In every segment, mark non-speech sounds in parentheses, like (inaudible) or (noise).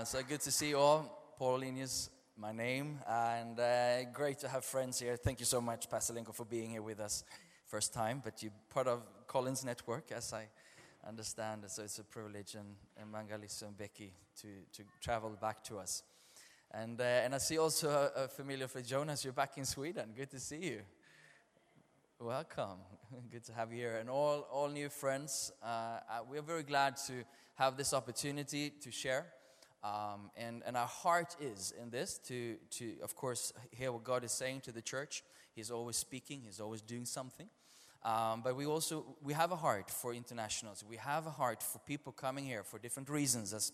Uh, so good to see you all. Pauline is my name, and uh, great to have friends here. Thank you so much, Pastor for being here with us. First time, but you're part of Collins Network, as I understand. So it's a privilege, and, and Mangalis and Becky to, to travel back to us. And, uh, and I see also a, a familiar for Jonas. You're back in Sweden. Good to see you. Welcome. (laughs) Good to have you here. And all, all new friends, uh, uh, we're very glad to have this opportunity to share. Um, and, and our heart is in this to, to, of course, hear what God is saying to the church. He's always speaking, He's always doing something. Um, but we also we have a heart for internationals. We have a heart for people coming here for different reasons, as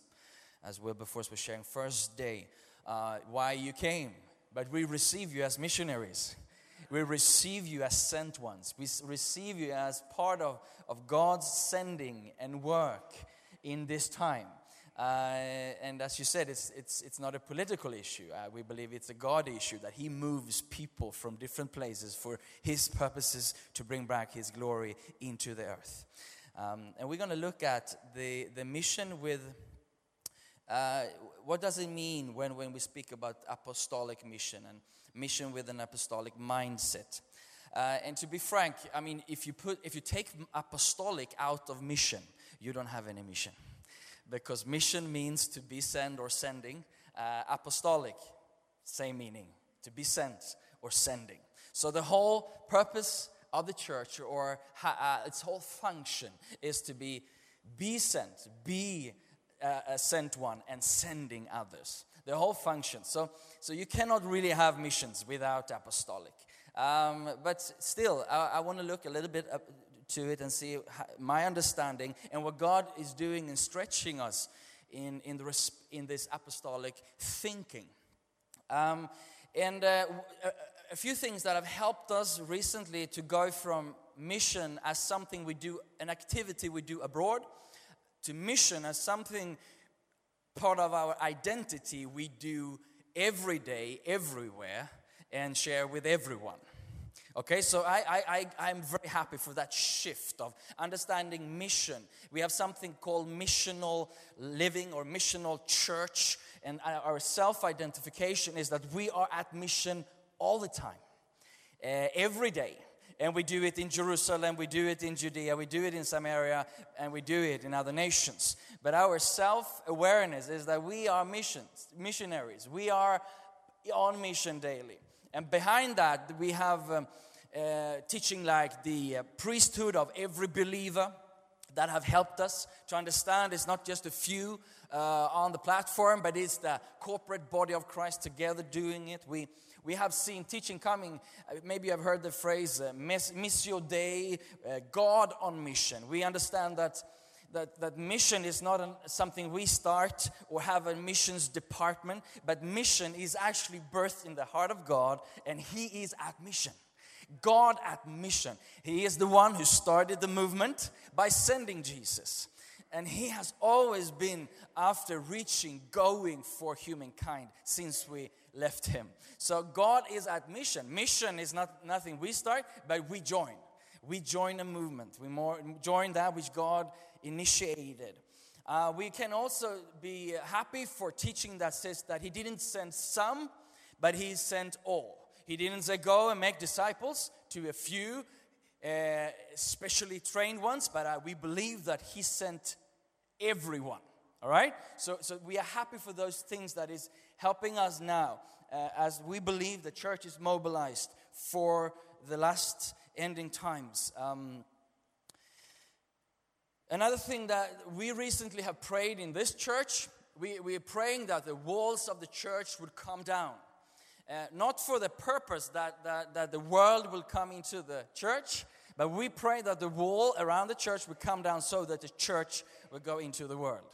as Wilberforce was sharing first day, uh, why you came. But we receive you as missionaries. We receive you as sent ones. We receive you as part of, of God's sending and work in this time. Uh, and as you said, it's, it's, it's not a political issue. Uh, we believe it's a God issue that He moves people from different places for His purposes to bring back His glory into the earth. Um, and we're going to look at the, the mission with uh, what does it mean when, when we speak about apostolic mission and mission with an apostolic mindset? Uh, and to be frank, I mean, if you, put, if you take apostolic out of mission, you don't have any mission. Because mission means to be sent or sending. Uh, apostolic, same meaning, to be sent or sending. So the whole purpose of the church or ha- uh, its whole function is to be be sent, be uh, a sent one, and sending others. The whole function. So, so you cannot really have missions without apostolic. Um, but still, I, I want to look a little bit to it and see my understanding and what God is doing and stretching us in, in, the, in this apostolic thinking. Um, and uh, a few things that have helped us recently to go from mission as something we do, an activity we do abroad, to mission as something part of our identity we do every day, everywhere, and share with everyone. Okay, so I, I, I, I'm very happy for that shift of understanding mission. We have something called missional living or missional church, and our self identification is that we are at mission all the time, uh, every day. And we do it in Jerusalem, we do it in Judea, we do it in Samaria, and we do it in other nations. But our self awareness is that we are missions, missionaries. We are on mission daily. And behind that, we have um, uh, teaching like the uh, priesthood of every believer that have helped us to understand it's not just a few uh, on the platform, but it's the corporate body of Christ together doing it. We, we have seen teaching coming. uh, Maybe you've heard the phrase uh, miss, Missio Dei, uh, God on mission. We understand that that, that mission is not an, something we start or have a missions department, but mission is actually birthed in the heart of God, and He is at mission. God at mission. He is the one who started the movement by sending Jesus. And He has always been after reaching, going for humankind since we left Him. So God is at mission. Mission is not nothing we start, but we join. We join a movement. We more, join that which God initiated. Uh, we can also be happy for teaching that says that He didn't send some, but He sent all. He didn't say go and make disciples to a few, uh, specially trained ones, but uh, we believe that He sent everyone. All right? So, so we are happy for those things that is helping us now uh, as we believe the church is mobilized for the last ending times. Um, Another thing that we recently have prayed in this church, we, we are praying that the walls of the church would come down. Uh, not for the purpose that, that, that the world will come into the church, But we pray that the wall around the church would come down so that the church will go into the world.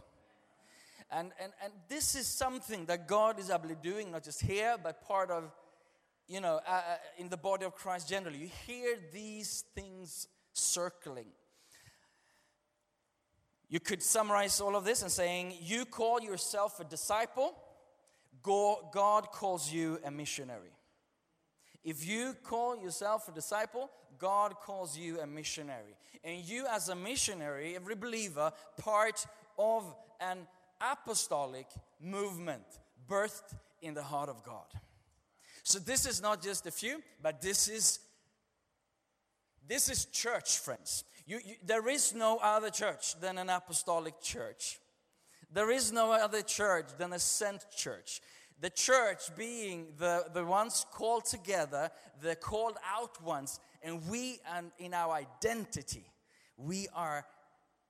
And, and, and this is something that God is able doing, not just here, but part of, you know, uh, uh, in the body of Christ generally. You hear these things circling. You could summarize all of this and saying, You call yourself a disciple, God calls you a missionary. If you call yourself a disciple, God calls you a missionary. And you, as a missionary, every believer, part of an apostolic movement birthed in the heart of God. So this is not just a few, but this is this is church, friends. You, you, there is no other church than an apostolic church. There is no other church than a sent church. The church being the, the ones called together, the called out ones, and we, and in our identity, we are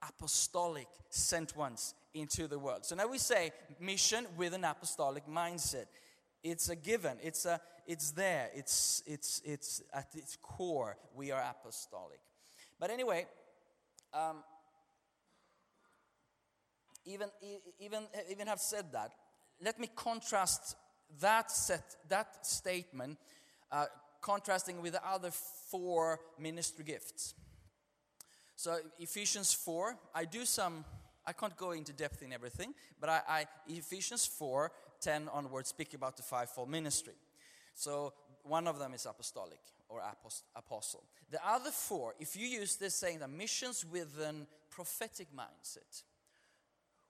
apostolic sent ones into the world. So now we say mission with an apostolic mindset. It's a given. It's a it's there. It's it's it's at its core we are apostolic. But anyway, um, even even even have said that, let me contrast that set that statement, uh, contrasting with the other four ministry gifts. So Ephesians 4, I do some, I can't go into depth in everything, but I, I Ephesians 4, 10 onwards speak about the fivefold ministry. So one of them is apostolic or apost- apostle. The other four, if you use this saying the missions with an prophetic mindset,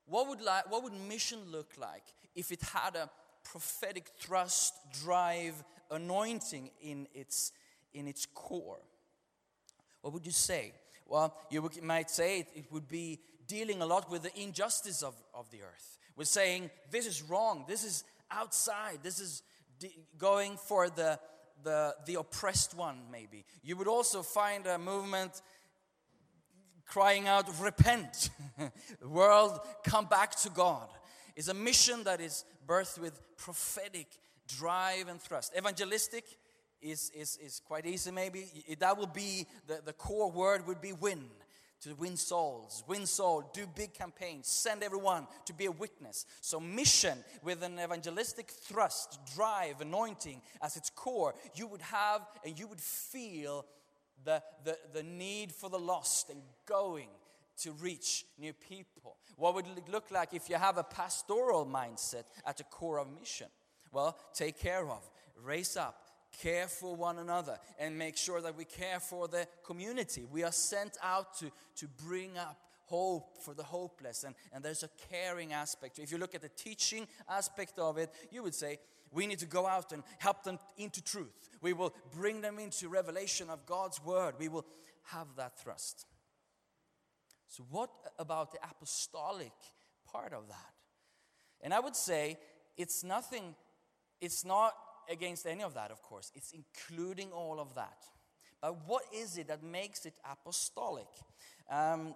what would, like, what would mission look like if it had a prophetic thrust, drive, anointing in its, in its core? What would you say? Well, you might say it, it would be dealing a lot with the injustice of, of the earth. With saying, this is wrong, this is outside, this is going for the, the, the oppressed one, maybe. You would also find a movement crying out, Repent, (laughs) world, come back to God. It's a mission that is birthed with prophetic drive and thrust. Evangelistic is, is, is quite easy, maybe. That would be the, the core word would be win. To win souls, win soul, do big campaigns, send everyone to be a witness. So, mission with an evangelistic thrust, drive, anointing as its core, you would have and you would feel the, the, the need for the lost and going to reach new people. What would it look like if you have a pastoral mindset at the core of mission? Well, take care of, raise up, care for one another, and make sure that we care for the community. We are sent out to, to bring up hope for the hopeless, and, and there's a caring aspect. If you look at the teaching aspect of it, you would say, we need to go out and help them into truth. We will bring them into revelation of God's word. We will have that thrust. So, what about the apostolic part of that? And I would say it's nothing, it's not against any of that, of course. It's including all of that. But what is it that makes it apostolic? Um,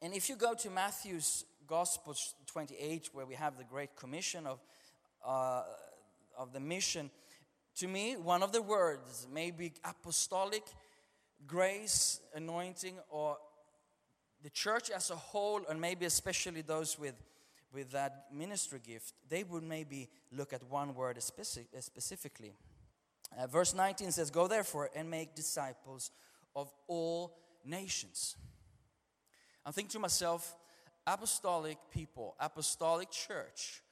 and if you go to Matthew's Gospel 28, where we have the Great Commission of, uh, of the mission, to me, one of the words may be apostolic, grace, anointing, or the church as a whole, and maybe especially those with, with that ministry gift, they would maybe look at one word speci- specifically. Uh, verse 19 says, Go therefore and make disciples of all nations. I'm thinking to myself, apostolic people, apostolic church.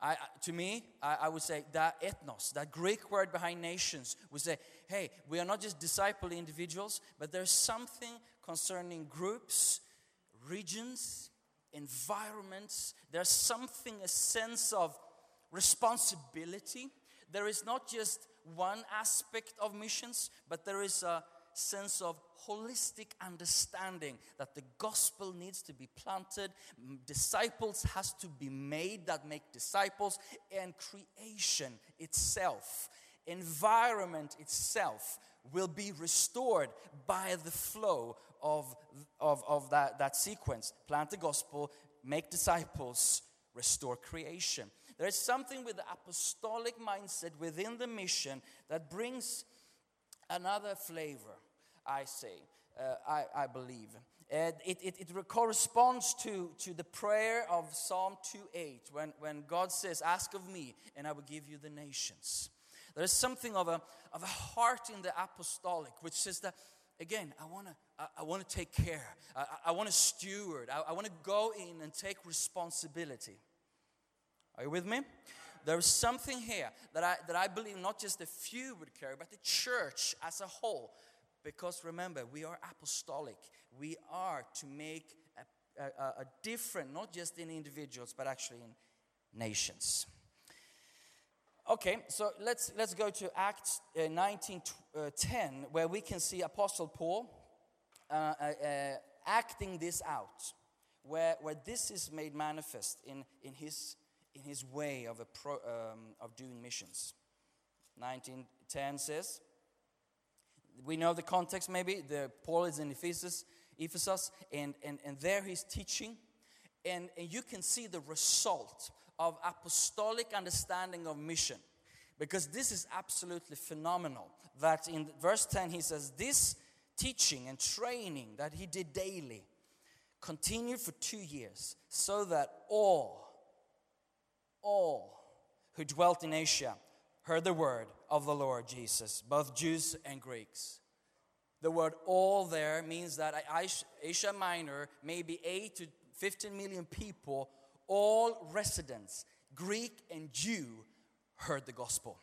I- to me, I, I would say that ethnos, that Greek word behind nations, would say, hey, we are not just disciple individuals, but there's something concerning groups, regions, environments. There's something, a sense of responsibility. There is not just one aspect of missions, but there is a sense of holistic understanding that the gospel needs to be planted disciples has to be made that make disciples and creation itself environment itself will be restored by the flow of, of, of that, that sequence plant the gospel make disciples restore creation there is something with the apostolic mindset within the mission that brings another flavor, I say. uh, I, I believe. It, it, it corresponds to, to the prayer of Psalm 2:8 when, when God says, Ask of me, and I will give you the nations. There is something of a, of a heart in the apostolic which says that, again, I want to I, I wanna take care, I, I- want to steward, I, I want to go in and take responsibility. Are you with me? There is something here that I, that I believe not just a few would carry, but the church as a whole. Because remember, we are apostolic. We are to make a, a, a- a difference, not just in individuals, but actually in nations. Okay, so let's, let's go to Acts uh, 19 uh, 10, where we can see Apostle Paul uh, uh, uh, acting this out, where, where this is made manifest in, in, his, in his way of, pro, um, of doing missions. 1910 says, we know the context maybe, the, Paul is in Ephesus, Ephesus and, and, and there he's teaching, and, and you can see the result of apostolic understanding of mission. Because this is absolutely phenomenal. That in verse 10 he says, This teaching and training that he did daily continued for two years, so that all, all who dwelt in Asia heard the word of the Lord Jesus, both Jews and Greeks. The word all there means that Asia- Minor, maybe 8 to 15 million people, all residents, Greek and Jew, heard the gospel.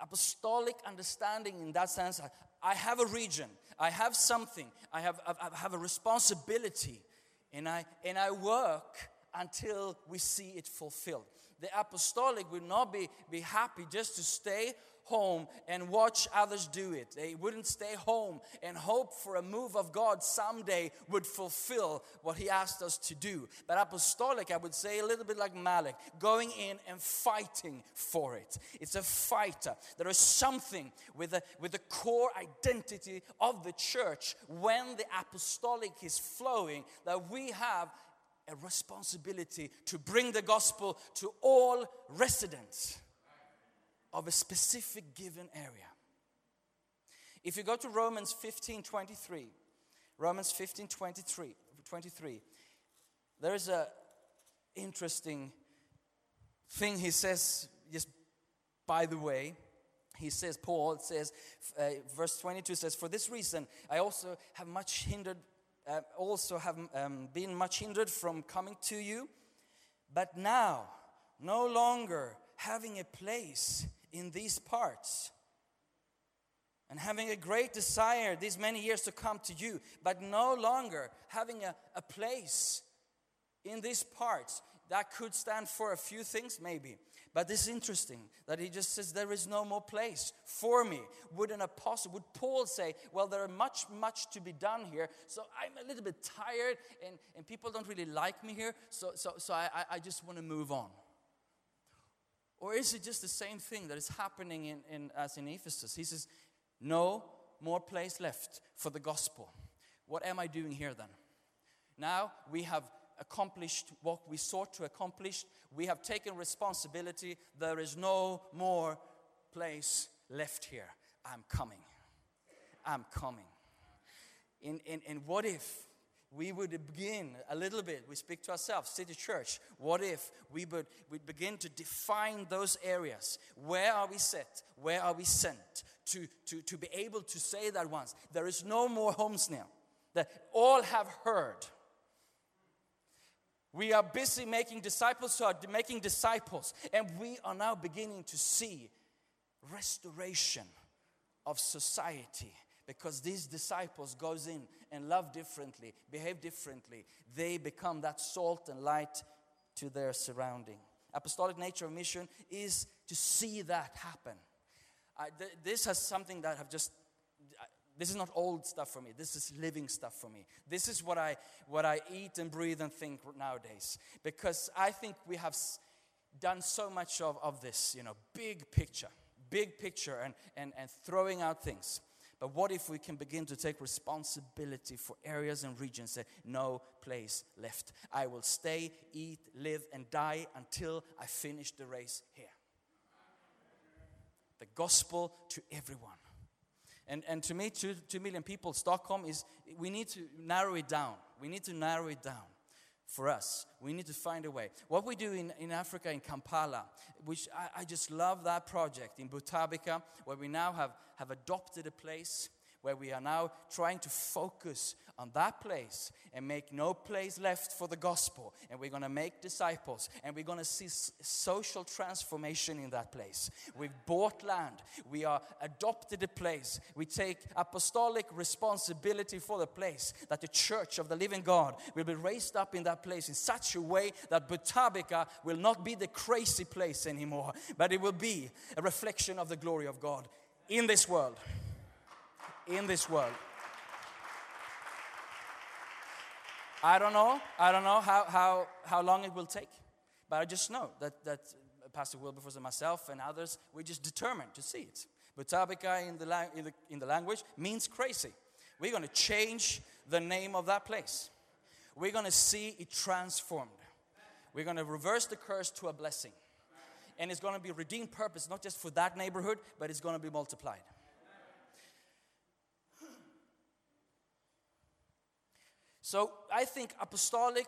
Apostolic understanding in that sense, I- have a region, I have something, I have, I have a responsibility, and I, and I work until we see it fulfilled. The apostolic would not be, be happy just to stay home and watch others do it. They wouldn't stay home and hope for a move of God someday would fulfill what He asked us to do. But apostolic, I would say, a little bit like Malik, going in and fighting for it. It's a fighter. There is something with the, with the core identity of the church when the apostolic is flowing that we have a responsibility to bring the gospel to all residents of a specific given area. If you go to Romans 15 23, Romans 15 23, 23 there is a interesting thing he says, just by the way. He says, Paul says, uh, verse 22 says, For this reason, I also have much hindered, uh, also have um, been much hindered from coming to you. But now, no longer having a place in these parts, and having a great desire these many years to come to you, but no longer having a, a place in these parts. That could stand for a few things, maybe. But this is interesting that he just says, There is no more place for me. Would an apostle, would Paul say, Well, there are much, much to be done here, so I'm a little bit tired and, and people don't really like me here, so, so, so I, I- I just want to move on? Or is it just the same thing that is happening in, in, as in Ephesus? He says, No more place left for the gospel. What am I doing here then? Now we have accomplished what we sought to accomplish. We have taken responsibility. There is no more place left here. I'm coming. I'm coming. And, in, and what if we would begin a little bit, we speak to ourselves, City Church, what if we would we begin to define those areas? Where are we set? Where are we sent? To, to, to be able to say that once. There is no more homes now. That all have heard. We are busy making disciples who are making disciples, and we are now beginning to see restoration of society because these disciples goes in and love differently behave differently. They become that salt and light to their surrounding. Apostolic nature of mission is to see that happen. I, th- this has something that have just I- this is not old stuff for me. This is living stuff for me. This is what i what i eat and breathe and think nowadays. Because i think we have done so much of, of this you know big picture big picture and, and, and throwing out things but what if we can begin to take responsibility for areas and regions that no place left? I will stay eat live and die until i finish the race here. The gospel to everyone. And, and to me, two, two million people, Stockholm is, we need to narrow it down. We need to narrow it down for us. We need to find a way. What we do in, in Africa, in Kampala, which I, I just love that project, in Butabika, where we now have, have adopted a place where we are now trying to focus on that place and make no place left for the gospel. And we're going to make disciples and we're going to see social transformation in that place. We've bought land, we are adopted a place, we take apostolic responsibility for the place that the church of the living God will be raised up in that place in such a way that Butabika will not be the crazy place anymore, but it will be a reflection of the glory of God in this world in this world. I don't know. I don't know how, how, how long it will take. But I just know that, that Pastor Wilberforce and myself and others, we're just determined to see it. Butabika in the, in, the, in the language means crazy. We're going to change the name of that place. We're going to see it transformed. We're going to reverse the curse to a blessing. And it's going to be redeemed purpose, not just for that neighborhood, but it's going to be multiplied. So I think apostolic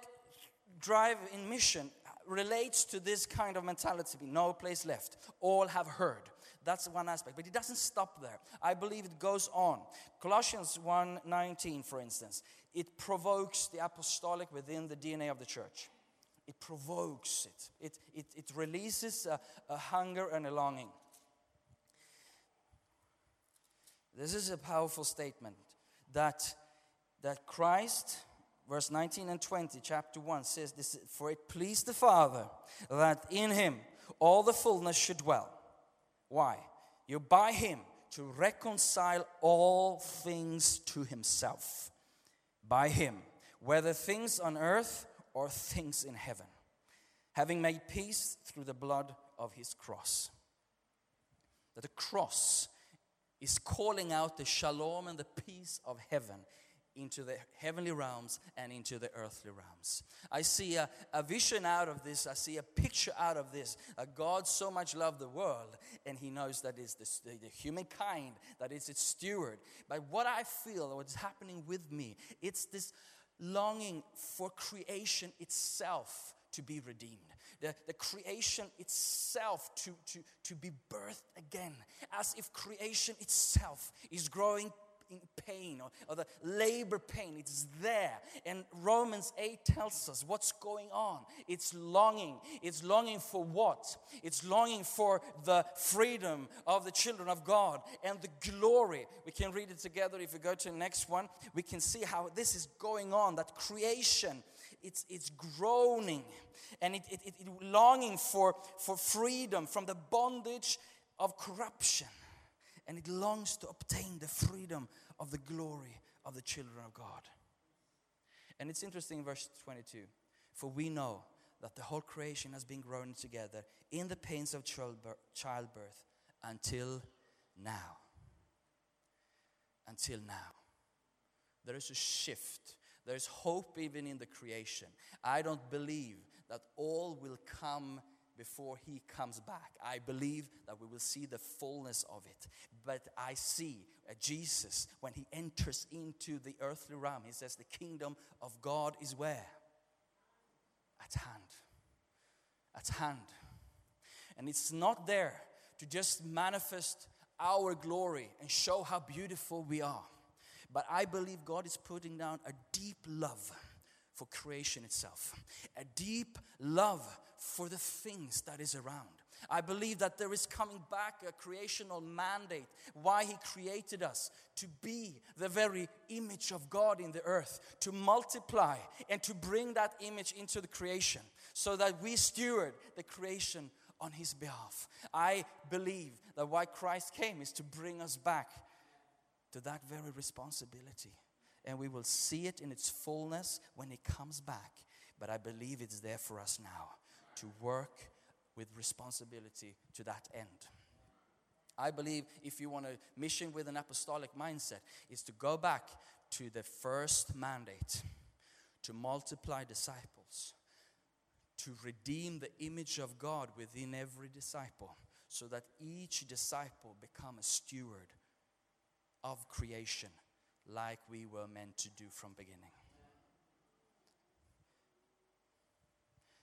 drive in mission relates to this kind of mentality. No place left. All have heard. That's one aspect. But it doesn't stop there. I believe it goes on. Colossians 1.19 for instance it provokes the apostolic within the dna of the church. It provokes it. It, it, it releases a, a hunger and a longing. This is a powerful statement that that Christ, verse 19 and 20, chapter 1 says this For it pleased the Father that in him all the fullness should dwell. Why? You by him to reconcile all things to himself. By him, whether things on earth or things in heaven, having made peace through the blood of his cross. That the cross is calling out the shalom and the peace of heaven into the heavenly realms and into the earthly realms. I see a, a vision out of this. I see a picture out of this. A God so much loved the world, and He knows that it's the, the, the humankind that is its steward. But what I feel, what's happening with me, it's this longing for creation itself to be redeemed. The, the creation itself to, to, to be birthed again, as if creation itself is growing in pain or, or the labor pain. It's there. And Romans 8 tells us what's going on. It's longing. It's longing for what? It's longing for the freedom of the children of God and the glory. We can read it together. If we go to the next one, we can see how this is going on. That creation, it's, it's groaning and it, it, it longing for, for freedom from the bondage of corruption and it longs to obtain the freedom of the glory of the children of God. And it's interesting, verse 22 For we know that the whole creation has been groaning together in the pains of childbirth, until now. Until now. There is a shift. There's hope even in the creation. I don't believe that all will come before he comes back. I believe that we will see the fullness of it. But I see uh, Jesus when he enters into the earthly realm. He says, The kingdom of God is where? At hand. At hand. And it's not there to just manifest our glory and show how beautiful we are. But I believe God is putting down a deep love for creation itself, a deep love for the things that is around. I believe that there is coming back a creational mandate why He created us to be the very image of God in the earth, to multiply and to bring that image into the creation so that we steward the creation on His behalf. I believe that why Christ came is to bring us back to that very responsibility. And we will see it in its fullness when He comes back. But I believe it's there for us now to work with responsibility to that end. I believe if you want a mission with an apostolic mindset, is to go back to the first mandate to multiply disciples, to redeem the image of God within every disciple, so that each disciple become a steward of creation like we were meant to do from beginning.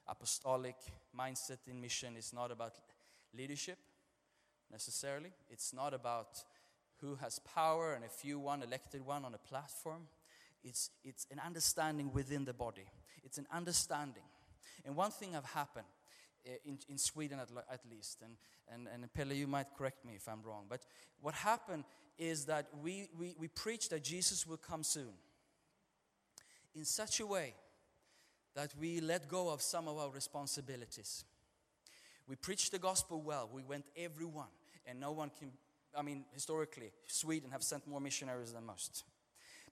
Apostolic mindset in mission is not about leadership necessarily. It's not about who has power and a few one elected one on a platform. It's, it's an understanding within the body. It's an understanding. And one thing have happened eh, in, in Sweden at, at least, and, and, and Pelle, you might correct me if I'm wrong, but what happened is that we, we, we preach that Jesus will come soon in such a way that we let go of some of our responsibilities. We preached the gospel well. We went everyone, and no one can. I mean, historically, Sweden have sent more missionaries than most.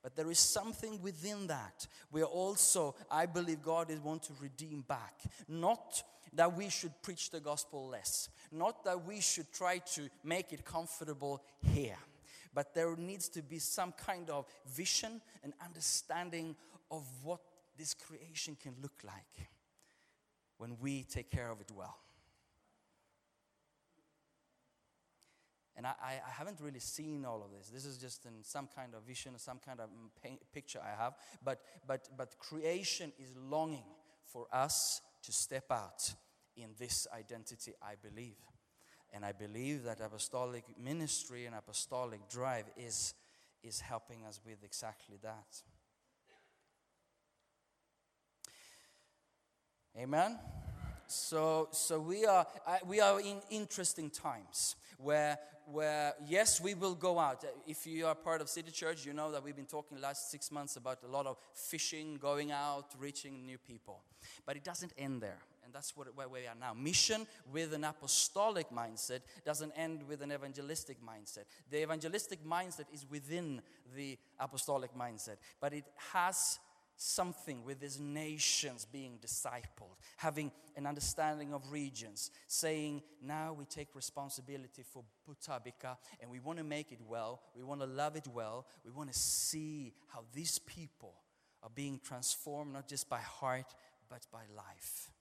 But there is something within that where also I believe God is want to redeem back. Not that we should preach the gospel less, not that we should try to make it comfortable here, but there needs to be some kind of vision and understanding of what this creation can look like when we take care of it well. And I, I haven't really seen all of this. This is just in some kind of vision, some kind of mm, picture I have. But, but, but creation is longing for us to step out in this identity, I believe. And I believe that apostolic ministry and apostolic drive is, is helping us with exactly that. Amen. So, so we are we are in interesting times where where yes we will go out. If you are part of City Church, you know that we've been talking last six months about a lot of fishing, going out, reaching new people. But it doesn't end there, and that's what, where we are now. Mission with an apostolic mindset doesn't end with an evangelistic mindset. The evangelistic mindset is within the apostolic mindset, but it has something with these nations being discipled, having an understanding of regions, saying, now we take responsibility for Butabika and we want to make it well, we want to love it well, we want to see how these people are being transformed not just by heart but by life.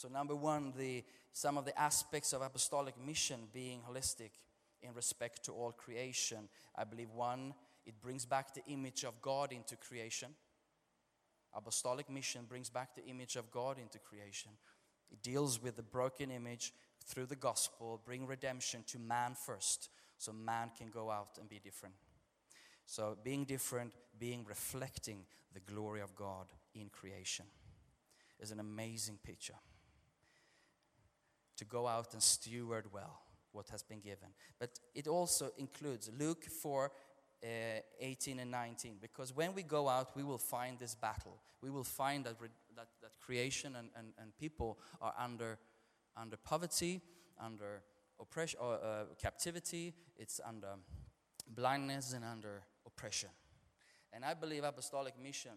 So, number one, the, some of the aspects of apostolic mission being holistic in respect to all creation. I believe one, it brings back the image of God into creation. Apostolic mission brings back the image of God into creation. It deals with the broken image through the gospel, bring redemption to man first, so man can go out and be different. So, being different, being reflecting the glory of God in creation is an amazing picture to go out and steward well what has been given. But it also includes Luke 4 uh, 18 and 19, because when we go out, we will find this battle. We will find that, re- that, that creation and, and, and people are under, under poverty, under oppression, or, uh, captivity, it's under blindness and under oppression. And I believe apostolic mission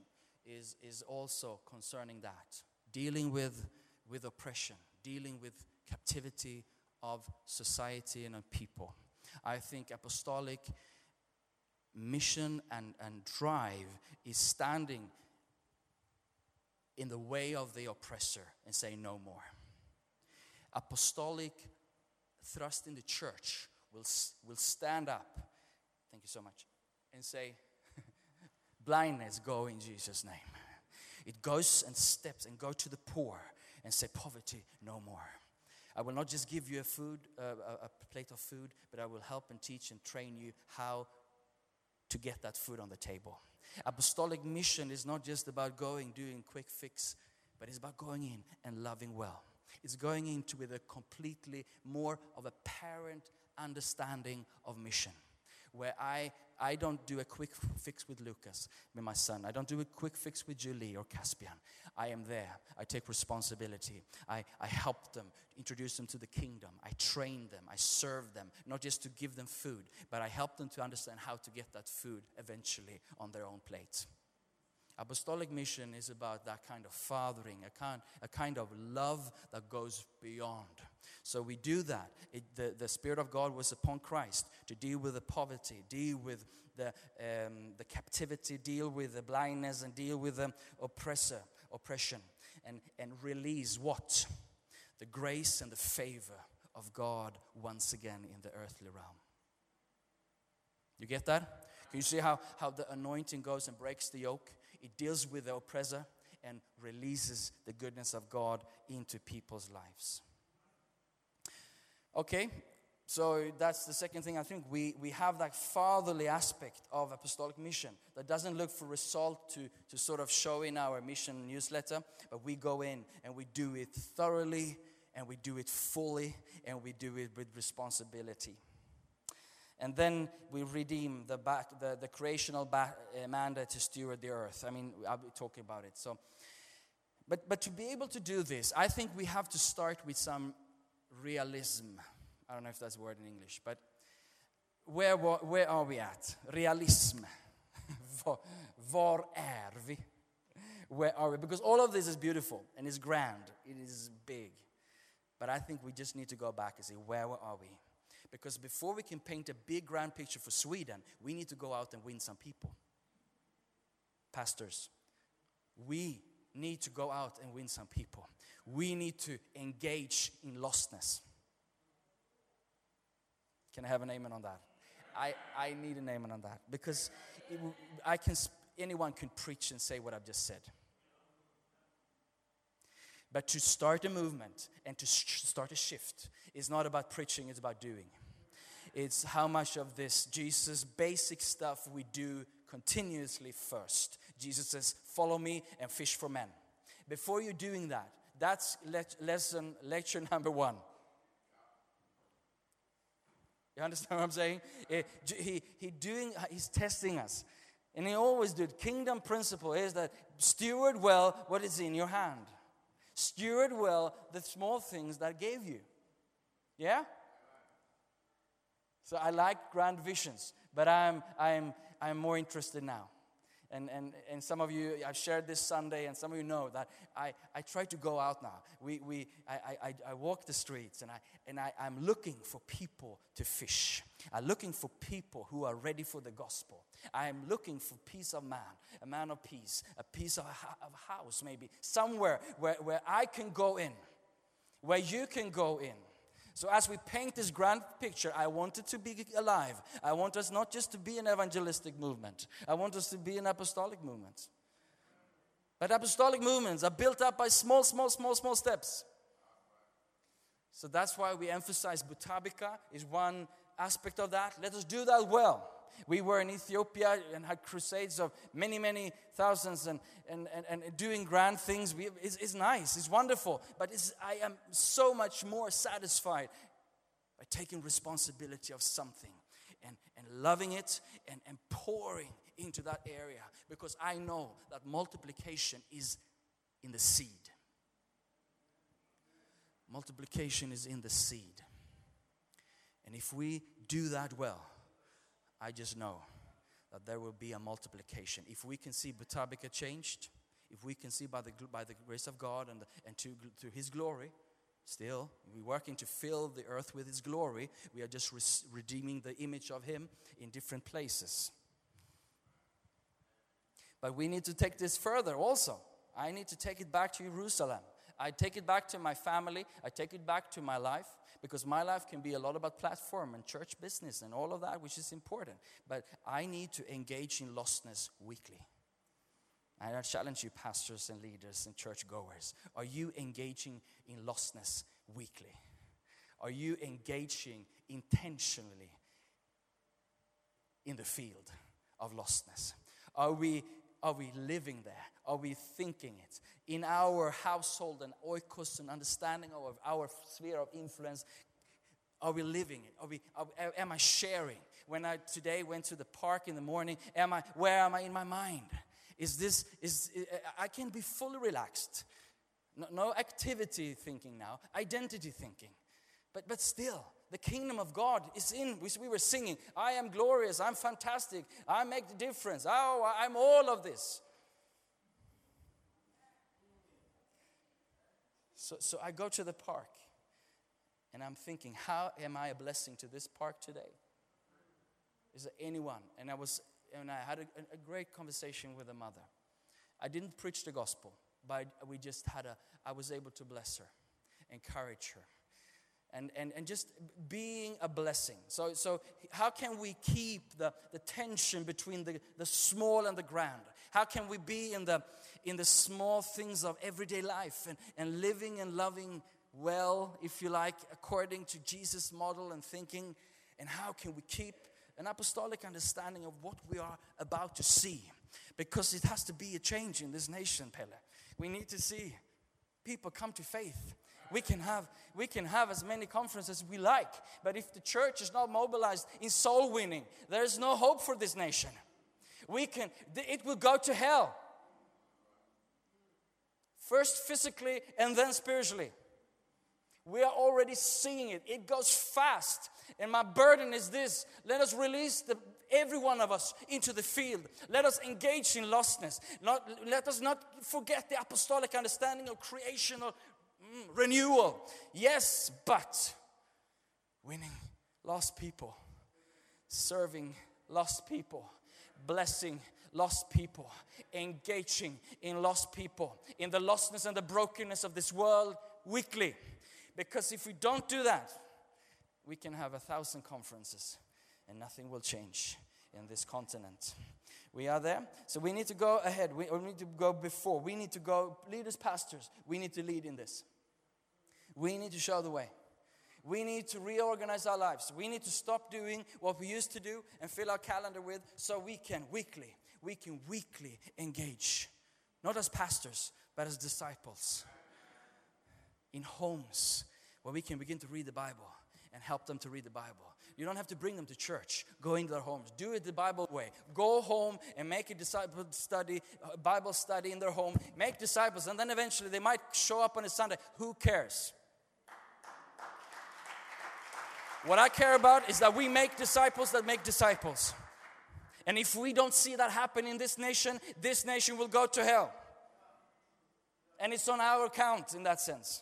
is, is also concerning that, dealing with, with oppression, dealing with captivity of society and of people. I think apostolic mission and, and drive is standing in the way of the oppressor and saying no more. Apostolic thrust in the church will, will stand up, thank you so much, and say, (laughs) blindness go in Jesus' name. It goes and steps and go to the poor and say, poverty no more. I will not just give you a food, uh, a, plate of food, but I will help and teach and train you how to get that food on the table. Apostolic mission is not just about going, doing quick fix, but it's about going in and loving well. It's going into with a completely more of a parent understanding of mission. Where I, I don't do a quick fix with Lucas, with my son. I don't do a quick fix with Julie or Caspian. I am there. I take responsibility. I, I help them, introduce them to the kingdom. I train them. I serve them, not just to give them food, but I help them to understand how to get that food eventually on their own plate. Apostolic mission is about that kind of fathering, a kind, a kind of love that goes beyond. So we do that. It, the, the Spirit of God was upon Christ to deal with the poverty, deal with the, um, the captivity, deal with the blindness, and deal with the oppressor, oppression. and, and release what? The grace and the favor of God once again in the earthly realm. You get that? Can you see how, how the anointing goes and breaks the yoke? It deals with the oppressor and releases the goodness of God into people's lives. Okay, so that's the second thing. I think we, we have that fatherly aspect of apostolic mission that doesn't look for result to, to sort of show in our mission newsletter, but we go in and we do it thoroughly and we do it fully and we do it with responsibility. And then we redeem the, back, the, the creational ba- uh, mandate to steward the earth. I mean, I'll be talking about it. So, but, but to be able to do this, I think we have to start with some realism. I don't know if that's a word in English, but where, where are we at? Realism. Var- är vi? Where are we? Because all of this is beautiful and it's grand, it is big. But I think we just need to go back and say, where are we? Because before we can paint a big grand picture for Sweden, we need to go out and win some people. Pastors, we need to go out and win some people. We need to engage in lostness. Can I have an amen on that? I, I need an amen on that because it, I can, anyone can preach and say what I've just said. But to start a movement and to sh- start a shift is not about preaching, it's about doing. It's how much of this Jesus basic stuff we do continuously first. Jesus says, Follow me and fish for men. Before you're doing that, that's le- lesson, lecture (laughs) number one. You understand what I'm saying? Eh, He, he doing, he's testing us. And he always did. Kingdom principle is that steward well what is in your hand. Steward well the small things that gave you. Yeah? So I like grand visions, but I'm, I'm, I'm more interested now. And, and, and some of you, I've shared this Sunday, and some of you know that I, I try to go out now. We, we, I, I, I- I walk the streets and, I, and I, I'm looking for people to fish. I'm looking for people who are ready for the gospel. I'm looking for peace of man, a man of peace, a piece of of house, maybe, somewhere where, where I can go in, where you can go in. So, as we paint this grand picture, I want it to be alive. I want us not just to be an evangelistic movement, I want us to be an apostolic movement. But apostolic movements are built up by small, small, small, small steps. So that's why we emphasize Butabika is one aspect of that. Let us do that well. We were in Ethiopia and had crusades of many, many thousands and, and, and, and doing grand things. We, it's, it's nice, it's wonderful, but it's, I am so much more satisfied by taking responsibility of something and, and loving it and, and pouring into that area because I know that multiplication is in the seed. Multiplication is in the seed. And if we do that well, I just know that there will be a multiplication. If we can see Butabika changed, if we can see by the, by the grace of God and, and to, to His glory, still, we're working to fill the earth with His glory. We are just res- redeeming the image of Him in different places. But we need to take this further also. I need to take it back to Jerusalem. I take it back to my family. I take it back to my life because my life can be a lot about platform and church business and all of that, which is important. But I need to engage in lostness weekly. And I challenge you, pastors and leaders and church goers. Are you engaging in lostness weekly? Are you engaging intentionally in the field of lostness? Are we, are we living there? Are we thinking it? In our household and oikos and understanding of our sphere of influence, are we living it? Are we, are, am I sharing? When I today went to the park in the morning, am I, where am I in my mind? Is this, is, I can be fully relaxed. No, no activity thinking now, identity thinking. But, but still, the kingdom of God is in. We, we were singing, I am glorious, I'm fantastic, I make the difference, oh, I'm all of this. So, so I go to the park and I'm thinking, how am I a blessing to this park today? Is there anyone? And I was, and I had a, a great conversation with a mother. I didn't preach the gospel. but we just had a, I was able to bless her, encourage her. And, and, and just being a blessing. So, so how can we keep the, the tension between the, the small and the grand? How can we be in the, in the small things of everyday life and, and living and loving well, if you like, according to Jesus' model and thinking? And how can we keep an apostolic understanding of what we are about to see? Because it has to be a change in this nation, Pelle. We need to see people come to faith. We can have we can have as many conferences we like, but if the church is not mobilized in soul winning, there is no hope for this nation. We can it will go to hell. First physically and then spiritually. We are already seeing it. It goes fast. And my burden is this let us release the, every one of us into the field. Let us engage in lostness. Not, let us not forget the apostolic understanding of creational mm, renewal. Yes, but winning lost people, serving lost people, blessing lost people, engaging in lost people, in the lostness and the brokenness of this world weekly. Because if we don't do that, we can have a thousand conferences and nothing will change in this continent. We are there. So we need to go ahead. We, we need to go before. We need to go, leaders, pastors, we need to lead in this. We need to show the way. We need to reorganize our lives. We need to stop doing what we used to do and fill our calendar with so we can weekly, we can weekly engage. Not as pastors, but as disciples in homes where we can begin to read the Bible and help them to read the Bible. You don't have to bring them to church. Go into their homes. Do it the Bible way. Go home and make a disciple study, Bible study in their home. Make disciples, and then eventually they might show up on a Sunday. Who cares? What I care about is that we make disciples that make disciples. And if we don't see that happen in this nation, this nation will go to hell. And it's on our account in that sense.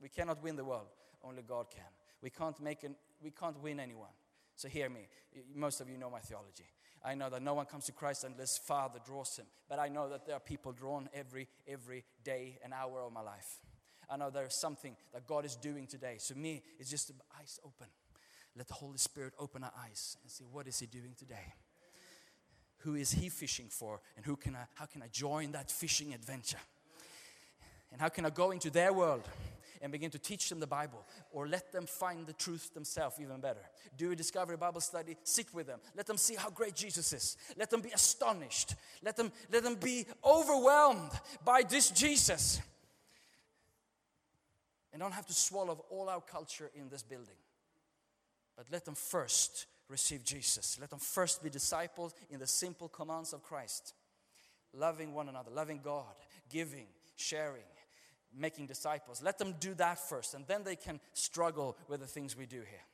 We cannot win the world, only God can. We can't make an, we can't win anyone. So hear me. Most of you know my theology. I know that no one comes to Christ unless Father draws him. But I know that there are people drawn every every day and hour of my life. I know there is something that God is doing today. So me, it's just eyes open. Let the Holy Spirit open our eyes and see what is He doing today. Who is He fishing for, and who can I, how can I join that fishing adventure? And how can I go into their world and begin to teach them the Bible or let them find the truth themselves even better? Do a discovery Bible study, sit with them. Let them see how great Jesus is. Let them be astonished. Let them, let them be overwhelmed by this Jesus. And don't have to swallow all our culture in this building. But let them first receive Jesus. Let them first be disciples in the simple commands of Christ loving one another, loving God, giving, sharing, making disciples. Let them do that first, and then they can struggle with the things we do here.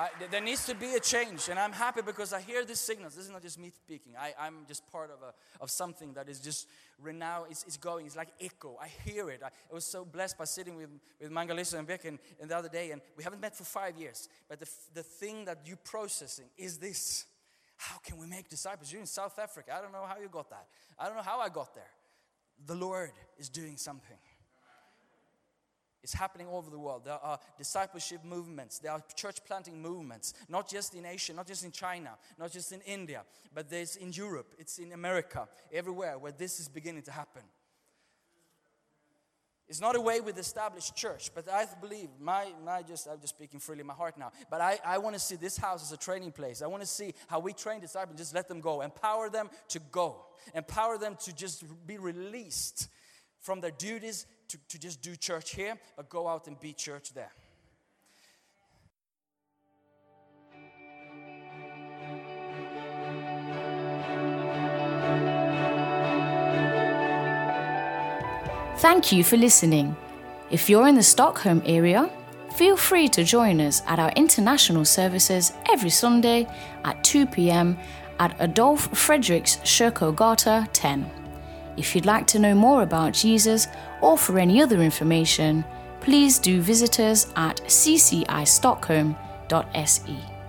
I, there needs to be a change, and I'm happy because I hear these signals. This is not just me speaking. I, I'm just part of, a, of something that is just renowned. It's, it's going. It's like echo. I hear it. I, I was so blessed by sitting with, with Mangalisa and Vic and, and the other day, and we haven't met for five years. But the, the thing that you're processing is this. How can we make disciples? You're in South Africa. I don't know how you got that. I don't know how I got there. The Lord is doing something. It's happening all over the world. There are discipleship movements, there are church planting movements, not just in Asia, not just in China, not just in India, but there's in Europe, it's in America, everywhere where this is beginning to happen. It's not a way with established church, but I believe my, my just I'm just speaking freely my heart now. But I, I want to see this house as a training place. I want to see how we train disciples, just let them go, empower them to go, empower them to just be released from their duties to, to just do church here, but go out and be church there. Thank you for listening. If you're in the Stockholm area, feel free to join us at our international services every Sunday at 2 pm at Adolf Fredriks Kyrkogata 10. If you'd like to know more about Jesus or for any other information, please do visit us at ccistockholm.se.